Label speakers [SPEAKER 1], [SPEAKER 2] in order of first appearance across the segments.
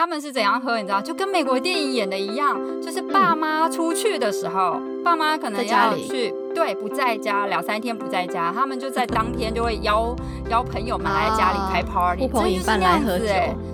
[SPEAKER 1] 他们是怎样喝？你知道，就跟美国电影演的一样，就是爸妈出去的时候，爸妈可能要去，对，不在家两三天不在家，他们就在当天就会邀邀朋友们来家里开 party，
[SPEAKER 2] 呼朋引伴来喝酒。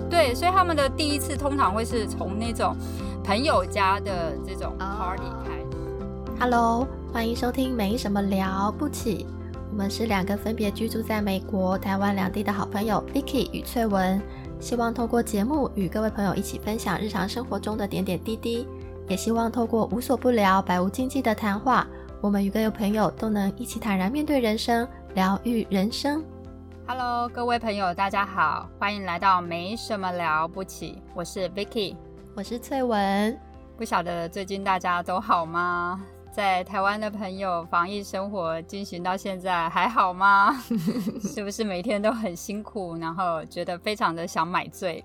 [SPEAKER 1] 对，所以他们的第一次通常会是从那种朋友家的这种 party 开。
[SPEAKER 2] Hello，欢迎收听没什么了不起，我们是两个分别居住在美国、台湾两地的好朋友 Vicky 与翠文。希望透过节目与各位朋友一起分享日常生活中的点点滴滴，也希望透过无所不聊、百无禁忌的谈话，我们与各位朋友都能一起坦然面对人生，疗愈人生。
[SPEAKER 1] Hello，各位朋友，大家好，欢迎来到没什么了不起，我是 Vicky，
[SPEAKER 2] 我是翠文。
[SPEAKER 1] 不晓得最近大家都好吗？在台湾的朋友，防疫生活进行到现在还好吗？是不是每天都很辛苦，然后觉得非常的想买醉？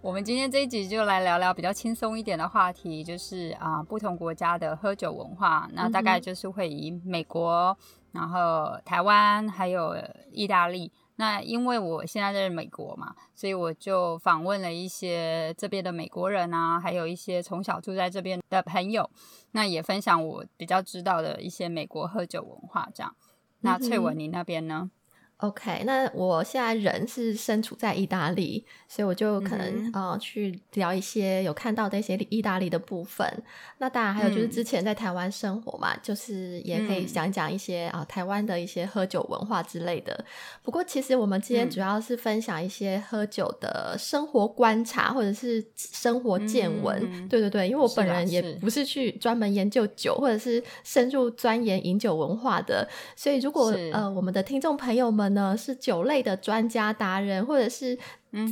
[SPEAKER 1] 我们今天这一集就来聊聊比较轻松一点的话题，就是啊，不同国家的喝酒文化。那大概就是会以美国，然后台湾还有意大利。那因为我现在在美国嘛，所以我就访问了一些这边的美国人啊，还有一些从小住在这边的朋友，那也分享我比较知道的一些美国喝酒文化。这样，那翠文你那边呢
[SPEAKER 2] ？OK，那我现在人是身处在意大利，所以我就可能呃去聊一些有看到的一些意大利的部分。那当然还有就是之前在台湾生活嘛，就是也可以讲讲一些啊台湾的一些喝酒文化之类的。不过其实我们今天主要是分享一些喝酒的生活观察或者是生活见闻。对对对，因为我本人也不是去专门研究酒或者是深入钻研饮酒文化的，所以如果呃我们的听众朋友们。呢是酒类的专家达人，或者是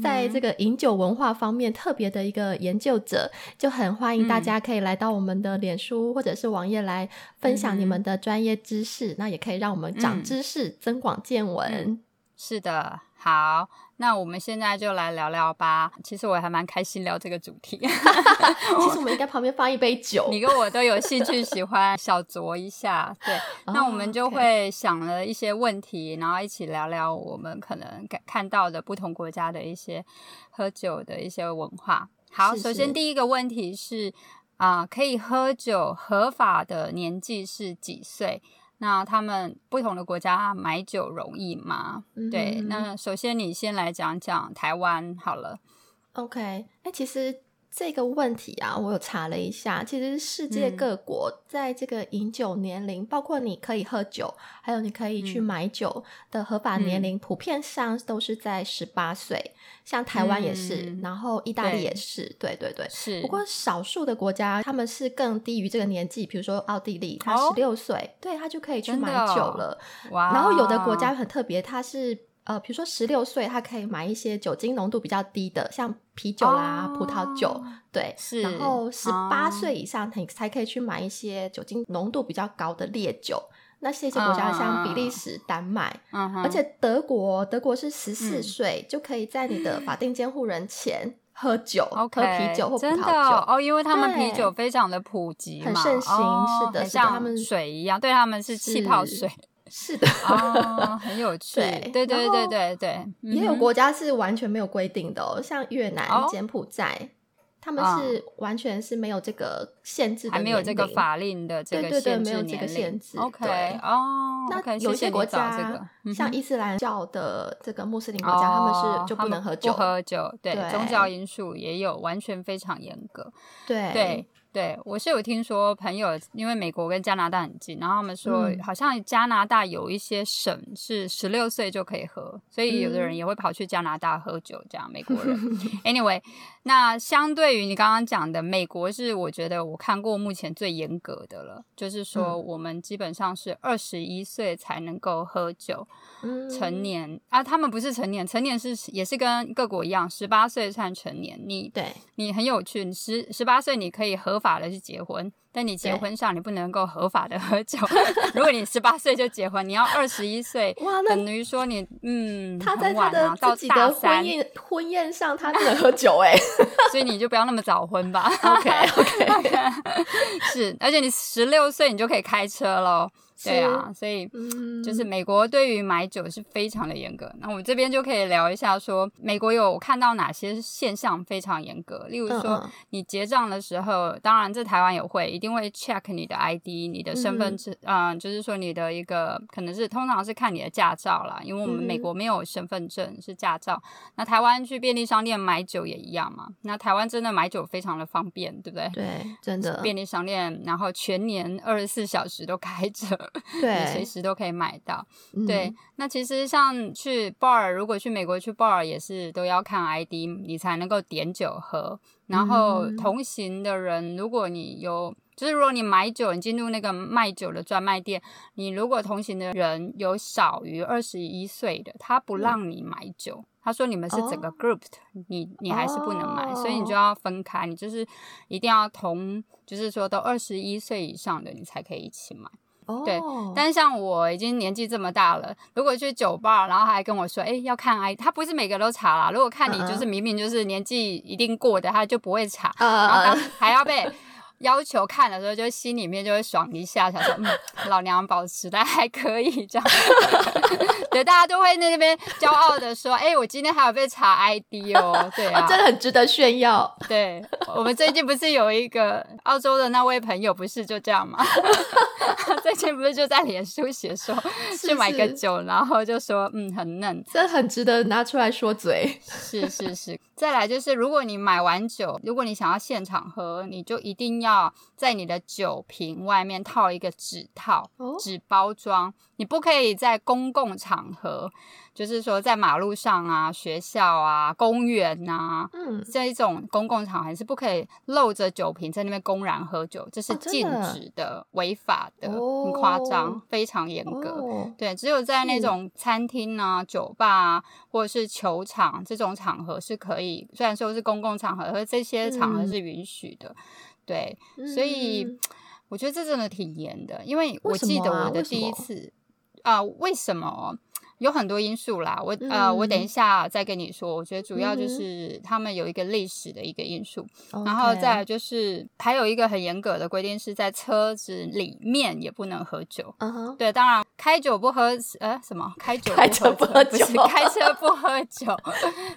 [SPEAKER 2] 在这个饮酒文化方面特别的一个研究者，就很欢迎大家可以来到我们的脸书或者是网页来分享你们的专业知识，那也可以让我们长知识、增广见闻。
[SPEAKER 1] 是的，好。那我们现在就来聊聊吧。其实我还蛮开心聊这个主题。其
[SPEAKER 2] 实我们应该旁边放一杯酒。
[SPEAKER 1] 你跟我都有兴趣，喜欢小酌一下。对，那我们就会想了一些问题，然后一起聊聊我们可能看到的不同国家的一些喝酒的一些文化。好，首先第一个问题是啊，可以喝酒合法的年纪是几岁？那他们不同的国家买酒容易吗？对，那首先你先来讲讲台湾好了。
[SPEAKER 2] OK，哎，其实。这个问题啊，我有查了一下，其实世界各国在这个饮酒年龄，包括你可以喝酒，还有你可以去买酒的合法年龄，普遍上都是在十八岁。像台湾也是，然后意大利也是，对对对，
[SPEAKER 1] 是。
[SPEAKER 2] 不过少数的国家他们是更低于这个年纪，比如说奥地利，他十六岁，对他就可以去买酒了。哇！然后有的国家很特别，它是。呃，比如说十六岁，他可以买一些酒精浓度比较低的，像啤酒啦、葡萄酒，对。
[SPEAKER 1] 是。
[SPEAKER 2] 然后十八岁以上，你才可以去买一些酒精浓度比较高的烈酒。那这些国家像比利时、丹麦，而且德国，德国是十四岁就可以在你的法定监护人前喝酒，喝啤酒或葡萄酒
[SPEAKER 1] 哦，因为他们啤酒非常的普及，
[SPEAKER 2] 很盛行，是的，
[SPEAKER 1] 像
[SPEAKER 2] 他们
[SPEAKER 1] 水一样，对他们是气泡水。
[SPEAKER 2] 是的，
[SPEAKER 1] 哦，很有趣。对对对对对对，
[SPEAKER 2] 也有国家是完全没有规定的哦，像越南、柬埔寨，他们是完全是没有这个限制，
[SPEAKER 1] 还没有这个法令的这个限
[SPEAKER 2] 制，没有这个限制。
[SPEAKER 1] OK，哦，
[SPEAKER 2] 那有些国家，像伊斯兰教的这个穆斯林国家，他们是就不能喝酒，
[SPEAKER 1] 不喝酒。对，宗教因素也有，完全非常严格。
[SPEAKER 2] 对
[SPEAKER 1] 对。对，我是有听说朋友，因为美国跟加拿大很近，然后他们说好像加拿大有一些省是十六岁就可以喝，所以有的人也会跑去加拿大喝酒。这样美国人，Anyway，那相对于你刚刚讲的，美国是我觉得我看过目前最严格的了，就是说我们基本上是二十一岁才能够喝酒，成年啊，他们不是成年，成年是也是跟各国一样，十八岁算成年。你
[SPEAKER 2] 对
[SPEAKER 1] 你很有趣，你十十八岁你可以合。法的去结婚，但你结婚上你不能够合法的喝酒。如果你十八岁就结婚，你要二十一岁，哇，等于说你嗯，
[SPEAKER 2] 他在他的自己的婚宴婚宴上他不能喝酒哎，
[SPEAKER 1] 所以你就不要那么早婚吧。
[SPEAKER 2] OK OK，
[SPEAKER 1] 是，而且你十六岁你就可以开车喽。对啊，所以就是美国对于买酒是非常的严格。那我们这边就可以聊一下，说美国有看到哪些现象非常严格。例如说，你结账的时候，当然在台湾也会一定会 check 你的 ID，你的身份证，嗯，就是说你的一个可能是通常是看你的驾照啦，因为我们美国没有身份证，是驾照。那台湾去便利商店买酒也一样嘛。那台湾真的买酒非常的方便，对不对？
[SPEAKER 2] 对，真的
[SPEAKER 1] 便利商店，然后全年二十四小时都开着。
[SPEAKER 2] 对，
[SPEAKER 1] 随时都可以买到。对，那其实像去 bar，如果去美国去 bar 也是都要看 ID，你才能够点酒喝。然后同行的人，如果你有，就是如果你买酒，你进入那个卖酒的专卖店，你如果同行的人有少于二十一岁的，他不让你买酒。他说你们是整个 group 的，你你还是不能买，所以你就要分开，你就是一定要同，就是说都二十一岁以上的，你才可以一起买。对，但是像我已经年纪这么大了，如果去酒吧，然后还跟我说，哎，要看 I，他不是每个都查啦。如果看你就是明明就是年纪一定过的，他就不会查，然后还要被。要求看的时候，就心里面就会爽一下，想说，嗯，老娘保持的还可以这样。对，大家都会在那边骄傲的说，哎，我今天还有被查 ID 哦，对啊，
[SPEAKER 2] 真的很值得炫耀。
[SPEAKER 1] 对，我们最近不是有一个澳洲的那位朋友，不是就这样吗？最近不是就在脸书写说去买个酒，然后就说，嗯，很嫩，
[SPEAKER 2] 这很值得拿出来说嘴。
[SPEAKER 1] 是是是。再来就是，如果你买完酒，如果你想要现场喝，你就一定要在你的酒瓶外面套一个纸套、纸包装，你不可以在公共场合。就是说，在马路上啊、学校啊、公园呐，嗯，这一种公共场合是不可以露着酒瓶在那边公然喝酒，这是禁止的、违法的，很夸张，非常严格。对，只有在那种餐厅啊、酒吧啊，或者是球场这种场合是可以，虽然说是公共场合，而这些场合是允许的。对，所以我觉得这真的挺严的，因为我记得我的第一次啊，为什么？有很多因素啦，我呃，我等一下再跟你说。我觉得主要就是他们有一个历史的一个因素，然后再就是还有一个很严格的规定，是在车子里面也不能喝酒。嗯哼，对，当然开酒不喝，呃，什么开酒
[SPEAKER 2] 开车不喝酒，不是
[SPEAKER 1] 开车不喝酒，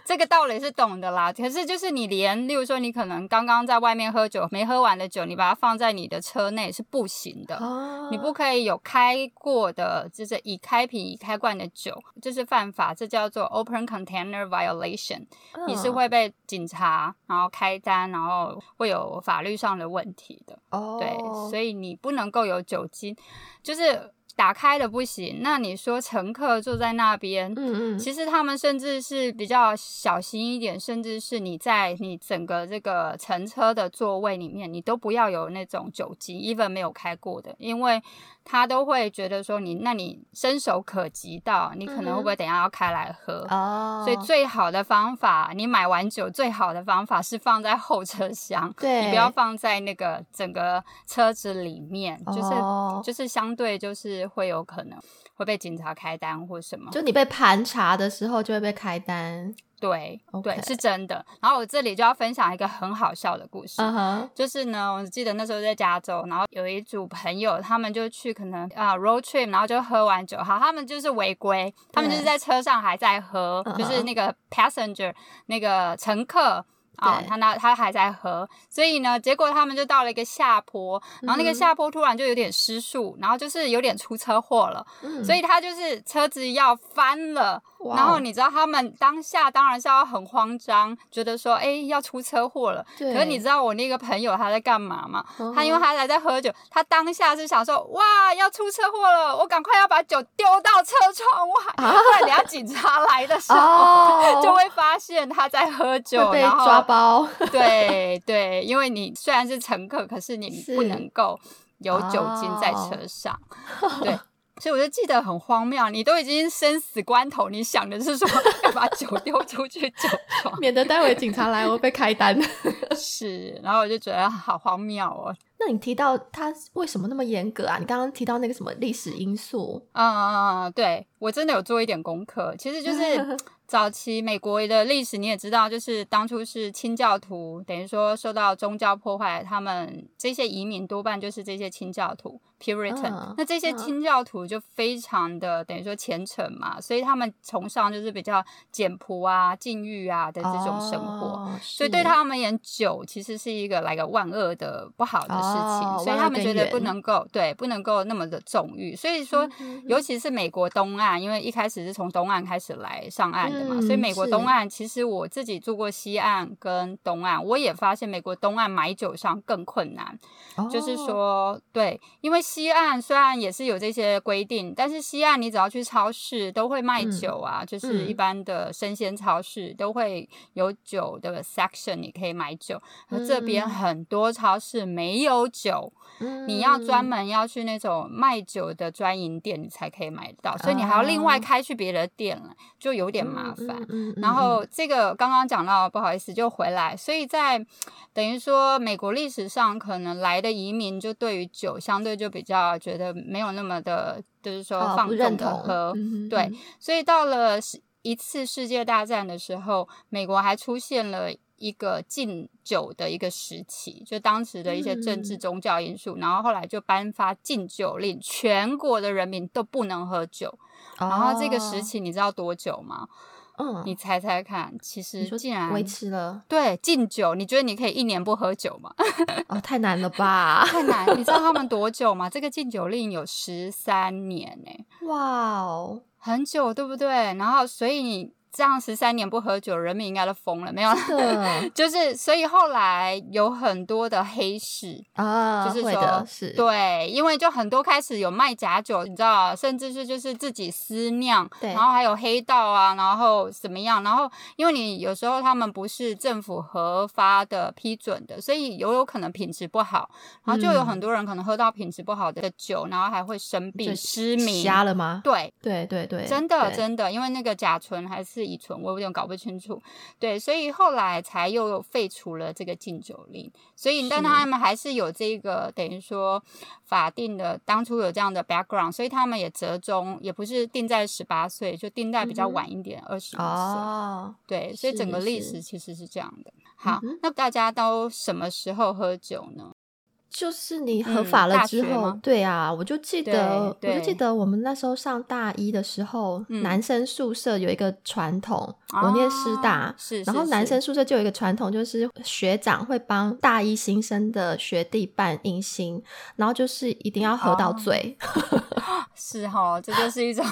[SPEAKER 1] 这个道理是懂的啦。可是就是你连，例如说你可能刚刚在外面喝酒没喝完的酒，你把它放在你的车内是不行的。哦，你不可以有开过的，就是已开瓶已开罐的酒。这是犯法，这叫做 open container violation，你是会被警察然后开单，然后会有法律上的问题的。哦，对，所以你不能够有酒精，就是。打开的不行，那你说乘客坐在那边，嗯嗯，其实他们甚至是比较小心一点，甚至是你在你整个这个乘车的座位里面，你都不要有那种酒精，even 没有开过的，因为他都会觉得说你，那你伸手可及到，你可能会不会等下要开来喝？哦，所以最好的方法，你买完酒最好的方法是放在后车厢，
[SPEAKER 2] 对，
[SPEAKER 1] 你不要放在那个整个车子里面，就是就是相对就是。会有可能会被警察开单或什么，
[SPEAKER 2] 就你被盘查的时候就会被开单，
[SPEAKER 1] 对对是真的。然后我这里就要分享一个很好笑的故事，就是呢，我记得那时候在加州，然后有一组朋友，他们就去可能啊 road trip，然后就喝完酒，好，他们就是违规，他们就是在车上还在喝，就是那个 passenger 那个乘客。啊，他那他还在喝，所以呢，结果他们就到了一个下坡，然后那个下坡突然就有点失速，然后就是有点出车祸了，所以他就是车子要翻了。然后你知道他们当下当然是要很慌张，觉得说哎要出车祸了。可是你知道我那个朋友他在干嘛吗？他因为他还在喝酒，他当下是想说哇要出车祸了，我赶快要把酒丢到车窗外，不然等下警察来的时候就会发现他在喝酒，
[SPEAKER 2] 然后抓包。
[SPEAKER 1] 对对，因为你虽然是乘客，可是你不能够有酒精在车上。对。所以我就记得很荒谬，你都已经生死关头，你想的是说 要把酒丢出去酒 庄，
[SPEAKER 2] 免得待会警察来我被开单。
[SPEAKER 1] 是，然后我就觉得好荒谬哦。
[SPEAKER 2] 那你提到他为什么那么严格啊？你刚刚提到那个什么历史因素？
[SPEAKER 1] 嗯，对我真的有做一点功课，其实就是早期美国的历史你也知道，就是当初是清教徒，等于说受到宗教破坏，他们这些移民多半就是这些清教徒。Puritan，那这些清教徒就非常的等于说虔诚嘛，所以他们崇尚就是比较简朴啊、禁欲啊的这种生活，所以对他们而言，酒其实是一个来个万恶的不好的事情，所以他们觉得不能够对不能够那么的纵欲，所以说尤其是美国东岸，因为一开始是从东岸开始来上岸的嘛，所以美国东岸其实我自己住过西岸跟东岸，我也发现美国东岸买酒上更困难，就是说对，因为。西岸虽然也是有这些规定，但是西岸你只要去超市都会卖酒啊，就是一般的生鲜超市都会有酒的 section，你可以买酒。而这边很多超市没有酒，你要专门要去那种卖酒的专营店，你才可以买到，所以你还要另外开去别的店了，就有点麻烦。然后这个刚刚讲到，不好意思，就回来。所以在等于说美国历史上可能来的移民，就对于酒相对就比。较觉得没有那么的，就是说放纵的喝，对，所以到了一次世界大战的时候，美国还出现了一个禁酒的一个时期，就当时的一些政治宗教因素，然后后来就颁发禁酒令，全国的人民都不能喝酒。然后这个时期你知道多久吗？嗯，你猜猜看，其实竟然
[SPEAKER 2] 维持了
[SPEAKER 1] 对禁酒，你觉得你可以一年不喝酒吗？
[SPEAKER 2] 哦，太难了吧，
[SPEAKER 1] 太难！你知道他们 多久吗？这个禁酒令有十三年呢，
[SPEAKER 2] 哇哦，
[SPEAKER 1] 很久，对不对？然后所以你。这样十三年不喝酒，人民应该都疯了，没有？就是所以后来有很多的黑市
[SPEAKER 2] 啊，
[SPEAKER 1] 就是说，
[SPEAKER 2] 是，
[SPEAKER 1] 对，因为就很多开始有卖假酒，你知道，甚至是就是自己私酿，然后还有黑道啊，然后怎么样？然后因为你有时候他们不是政府核发的批准的，所以有有可能品质不好，然后就有很多人可能喝到品质不好的酒，然后还会生病、失明、
[SPEAKER 2] 瞎了吗？
[SPEAKER 1] 对，
[SPEAKER 2] 对对对，
[SPEAKER 1] 真的真的，因为那个甲醇还是。乙醇，我有点搞不清楚。对，所以后来才又废除了这个禁酒令。所以，但他们还是有这个等于说法定的，当初有这样的 background，所以他们也折中，也不是定在十八岁，就定在比较晚一点，二十岁。哦，对，所以整个历史其实是这样的。好，那大家都什么时候喝酒呢？
[SPEAKER 2] 就是你合法了之后，对啊，我就记得，我就记得我们那时候上大一的时候，男生宿舍有一个传统，我念师大，
[SPEAKER 1] 是，
[SPEAKER 2] 然后男生宿舍就有一个传统，就是学长会帮大一新生的学弟办迎新，然后就是一定要喝到醉，
[SPEAKER 1] 是哈，这就是一种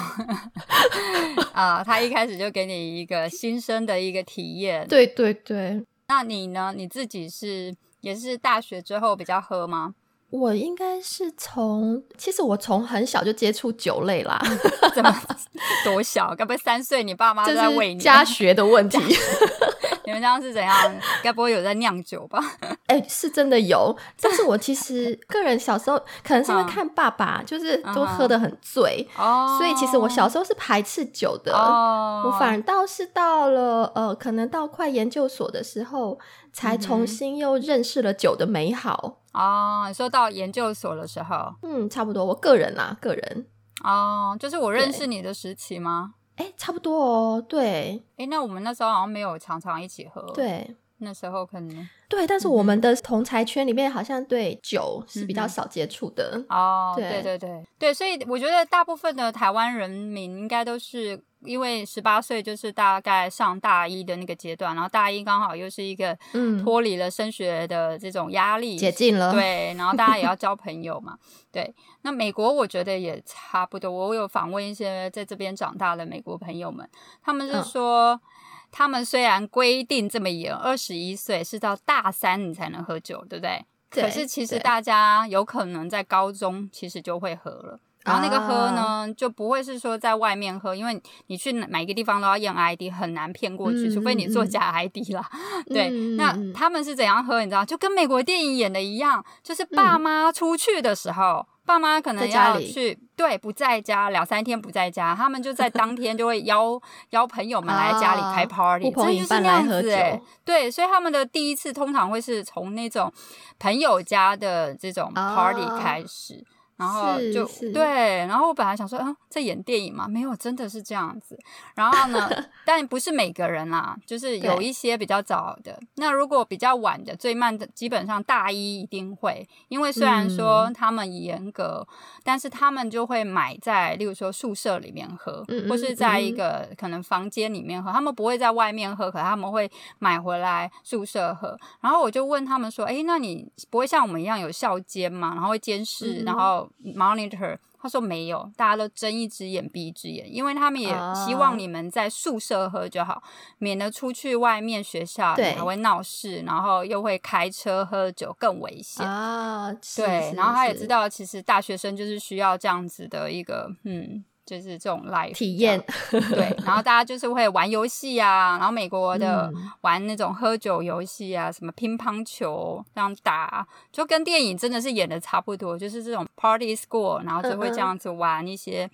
[SPEAKER 1] 啊，他一开始就给你一个新生的一个体验，
[SPEAKER 2] 对对对，
[SPEAKER 1] 那你呢？你自己是？也是大学之后比较喝吗？
[SPEAKER 2] 我应该是从，其实我从很小就接触酒类啦。
[SPEAKER 1] 怎么 多小？该不会三岁你爸妈在喂你？
[SPEAKER 2] 家学的问题。
[SPEAKER 1] 你们家是怎样？该不会有在酿酒吧？
[SPEAKER 2] 哎，是真的有。但是我其实 个人小时候可能是因为看爸爸，就是都喝的很醉，哦，所以其实我小时候是排斥酒的。哦，我反倒是到了呃，可能到快研究所的时候，才重新又认识了酒的美好。
[SPEAKER 1] 哦，你说到研究所的时候，
[SPEAKER 2] 嗯，差不多。我个人啊，个人。
[SPEAKER 1] 哦，就是我认识你的时期吗？
[SPEAKER 2] 哎，差不多哦，对。
[SPEAKER 1] 哎，那我们那时候好像没有常常一起喝。
[SPEAKER 2] 对，
[SPEAKER 1] 那时候可能。
[SPEAKER 2] 对，但是我们的同才圈里面好像对酒是比较少接触的。
[SPEAKER 1] 哦，对对对对，所以我觉得大部分的台湾人民应该都是因为十八岁就是大概上大一的那个阶段，然后大一刚好又是一个嗯脱离了升学的这种压力，
[SPEAKER 2] 解禁了。
[SPEAKER 1] 对，然后大家也要 交朋友嘛。对，那美国我觉得也差不多。我有访问一些在这边长大的美国朋友们，他们是说。他们虽然规定这么严，二十一岁是到大三你才能喝酒，对不对？可是其实大家有可能在高中其实就会喝了，然后那个喝呢就不会是说在外面喝，因为你去每一个地方都要验 ID，很难骗过去，除非你做假 ID 啦。对，那他们是怎样喝？你知道，就跟美国电影演的一样，就是爸妈出去的时候。爸妈可能要去，对，不在家两三天不在家，他们就在当天就会邀邀朋友们来家里开 party，这就是那样子哎，对，所以他们的第一次通常会是从那种朋友家的这种 party 开始，然后就对，然后我本来想说，嗯，在演电影嘛，没有，真的是这样子。然后呢，但不是每个人啦，就是有一些比较早的。那如果比较晚的，最慢的，基本上大一一定会，因为虽然说他们严格，但是他们就会买在，例如说宿舍里面喝，或是在一个可能房间里面喝，他们不会在外面喝，可他们会买回来宿舍喝。然后我就问他们说，哎，那你不会像我们一样有校监吗？然后会监视，然后。monitor，他说没有，大家都睁一只眼闭一只眼，因为他们也希望你们在宿舍喝就好，免得出去外面学校还会闹事，然后又会开车喝酒更危险
[SPEAKER 2] 啊。
[SPEAKER 1] 对，然后他也知道，其实大学生就是需要这样子的一个嗯。就是这种 life
[SPEAKER 2] 体验，
[SPEAKER 1] 对，然后大家就是会玩游戏啊，然后美国的玩那种喝酒游戏啊，什么乒乓球这样打，就跟电影真的是演的差不多，就是这种 party school，然后就会这样子玩一些。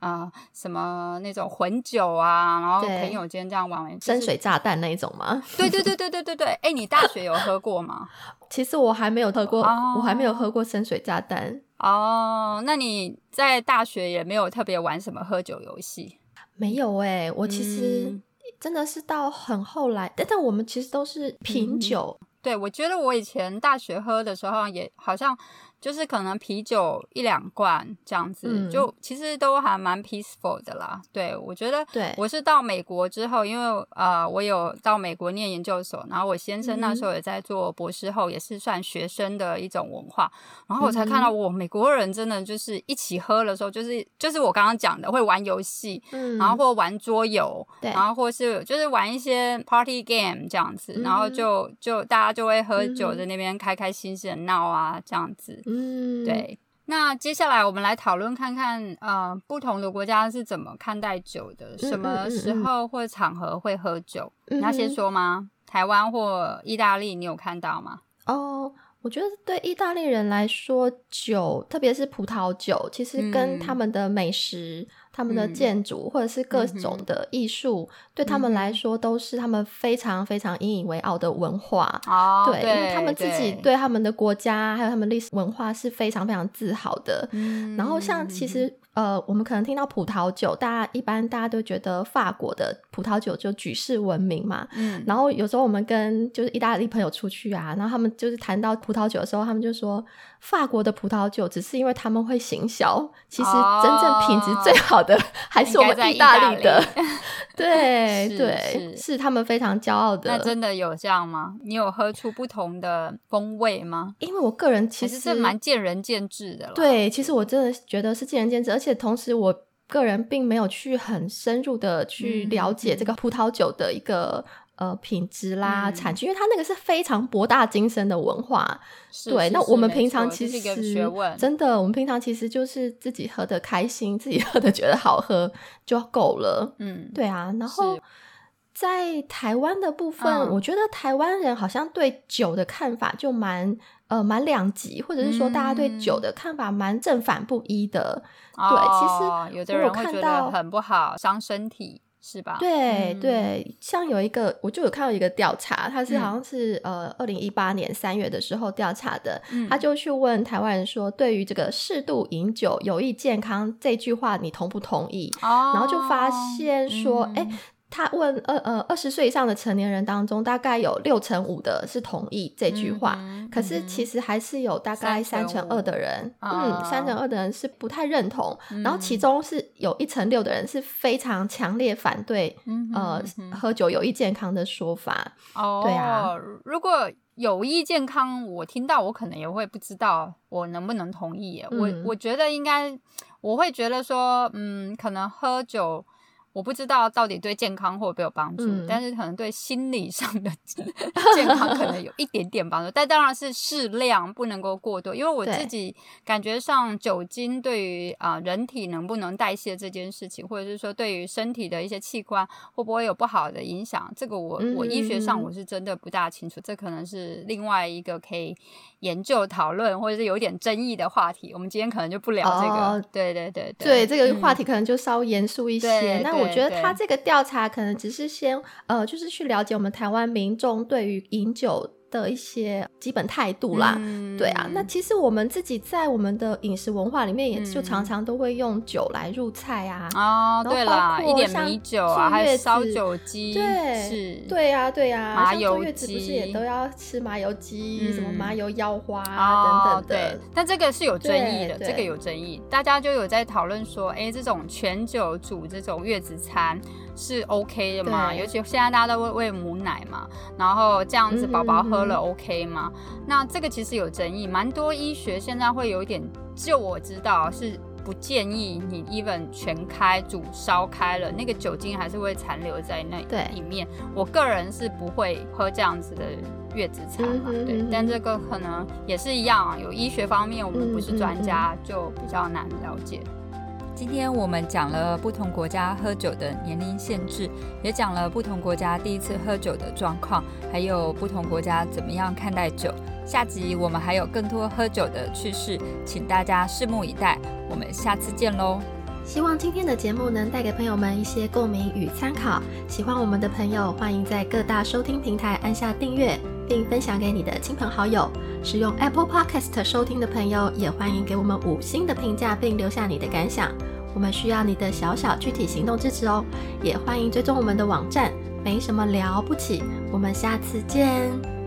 [SPEAKER 1] 啊，什么那种混酒啊，然后朋友间这样玩，
[SPEAKER 2] 深水炸弹那一种吗？
[SPEAKER 1] 对对对对对对对。哎，你大学有喝过吗？
[SPEAKER 2] 其实我还没有喝过，我还没有喝过深水炸弹。
[SPEAKER 1] 哦，那你在大学也没有特别玩什么喝酒游戏？
[SPEAKER 2] 没有哎，我其实真的是到很后来，但但我们其实都是品酒。
[SPEAKER 1] 对，我觉得我以前大学喝的时候也好像。就是可能啤酒一两罐这样子，就其实都还蛮 peaceful 的啦。对我觉得，
[SPEAKER 2] 对。
[SPEAKER 1] 我是到美国之后，因为呃，我有到美国念研究所，然后我先生那时候也在做博士后，也是算学生的一种文化，然后我才看到，我美国人真的就是一起喝的时候，就是就是我刚刚讲的，会玩游戏，然后或玩桌游，然后或是就是玩一些 party game 这样子，然后就就大家就会喝酒在那边开开心心的闹啊这样子。
[SPEAKER 2] 嗯，
[SPEAKER 1] 对。那接下来我们来讨论看看，呃，不同的国家是怎么看待酒的，什么时候或场合会喝酒？你要先说吗？台湾或意大利，你有看到吗？
[SPEAKER 2] 哦，我觉得对意大利人来说，酒，特别是葡萄酒，其实跟他们的美食。他们的建筑或者是各种的艺术，对他们来说都是他们非常非常引以为傲的文化。
[SPEAKER 1] 哦，
[SPEAKER 2] 对，因为他们自己对他们的国家还有他们历史文化是非常非常自豪的。嗯，然后像其实。呃，我们可能听到葡萄酒，大家一般大家都觉得法国的葡萄酒就举世闻名嘛。嗯，然后有时候我们跟就是意大利朋友出去啊，然后他们就是谈到葡萄酒的时候，他们就说法国的葡萄酒只是因为他们会行销，其实真正品质最好的 还是我们意大利的。对对，是他们非常骄傲的。
[SPEAKER 1] 那真的有这样吗？你有喝出不同的风味吗？
[SPEAKER 2] 因为我个人其实
[SPEAKER 1] 是蛮见仁见智的。
[SPEAKER 2] 对，其实我真的觉得是见仁见智，而且。同时，我个人并没有去很深入的去了解这个葡萄酒的一个呃品质啦、产区，因为它那个是非常博大精深的文化。对，那我们平常其实真的，我们平常其实就是自己喝的开心，自己喝的觉得好喝就够了。嗯，对啊。然后在台湾的部分，我觉得台湾人好像对酒的看法就蛮。呃，蛮两极，或者是说大家对酒的看法蛮正反不一的。对，其
[SPEAKER 1] 实有的人会觉得很不好，伤身体，是吧？
[SPEAKER 2] 对对，像有一个，我就有看到一个调查，他是好像是呃，二零一八年三月的时候调查的，他就去问台湾人说，对于这个适度饮酒有益健康这句话，你同不同意？然后就发现说，哎。他问二呃二十岁以上的成年人当中，大概有六成五的是同意这句话，可是其实还是有大概三成二的人，嗯，三成二的人是不太认同，然后其中是有一成六的人是非常强烈反对，呃，喝酒有益健康的说法。
[SPEAKER 1] 哦，
[SPEAKER 2] 对啊，
[SPEAKER 1] 如果有益健康，我听到我可能也会不知道我能不能同意。我我觉得应该，我会觉得说，嗯，可能喝酒。我不知道到底对健康会不会有帮助，但是可能对心理上的 健康可能有一点点帮助，但当然是适量，不能够过多。因为我自己感觉上酒精对于啊人体能不能代谢这件事情，或者是说对于身体的一些器官会不会有不好的影响，这个我我医学上我是真的不大清楚，这可能是另外一个可以研究讨论或者是有点争议的话题。我们今天可能就不聊这个，对对对
[SPEAKER 2] 对，这个话题可能就稍微严肃一些。那我。我觉得他这个调查可能只是先呃，就是去了解我们台湾民众对于饮酒的一些基本态度啦。对啊，那其实我们自己在我们的饮食文化里面，也就常常都会用酒来入菜啊。
[SPEAKER 1] 哦，对啦，一点米酒啊，还有烧酒鸡，
[SPEAKER 2] 对，
[SPEAKER 1] 是，
[SPEAKER 2] 对呀，对呀。
[SPEAKER 1] 麻油
[SPEAKER 2] 鸡不是也都要吃麻油鸡，什么麻油腰花啊等等的。
[SPEAKER 1] 但这个是有争议的，这个有争议，大家就有在讨论说，哎，这种全酒煮这种月子餐。是 OK 的嘛？尤其现在大家都喂喂母奶嘛，然后这样子宝宝喝了 OK 吗？那这个其实有争议，蛮多医学现在会有一点，就我知道是不建议你 even 全开煮烧开了，那个酒精还是会残留在那里面。我个人是不会喝这样子的月子茶嘛，对。但这个可能也是一样啊，有医学方面我们不是专家，就比较难了解。今天我们讲了不同国家喝酒的年龄限制，也讲了不同国家第一次喝酒的状况，还有不同国家怎么样看待酒。下集我们还有更多喝酒的趣事，请大家拭目以待。我们下次见喽！
[SPEAKER 2] 希望今天的节目能带给朋友们一些共鸣与参考。喜欢我们的朋友，欢迎在各大收听平台按下订阅，并分享给你的亲朋好友。使用 Apple Podcast 收听的朋友，也欢迎给我们五星的评价，并留下你的感想。我们需要你的小小具体行动支持哦！也欢迎追踪我们的网站，没什么了不起。我们下次见。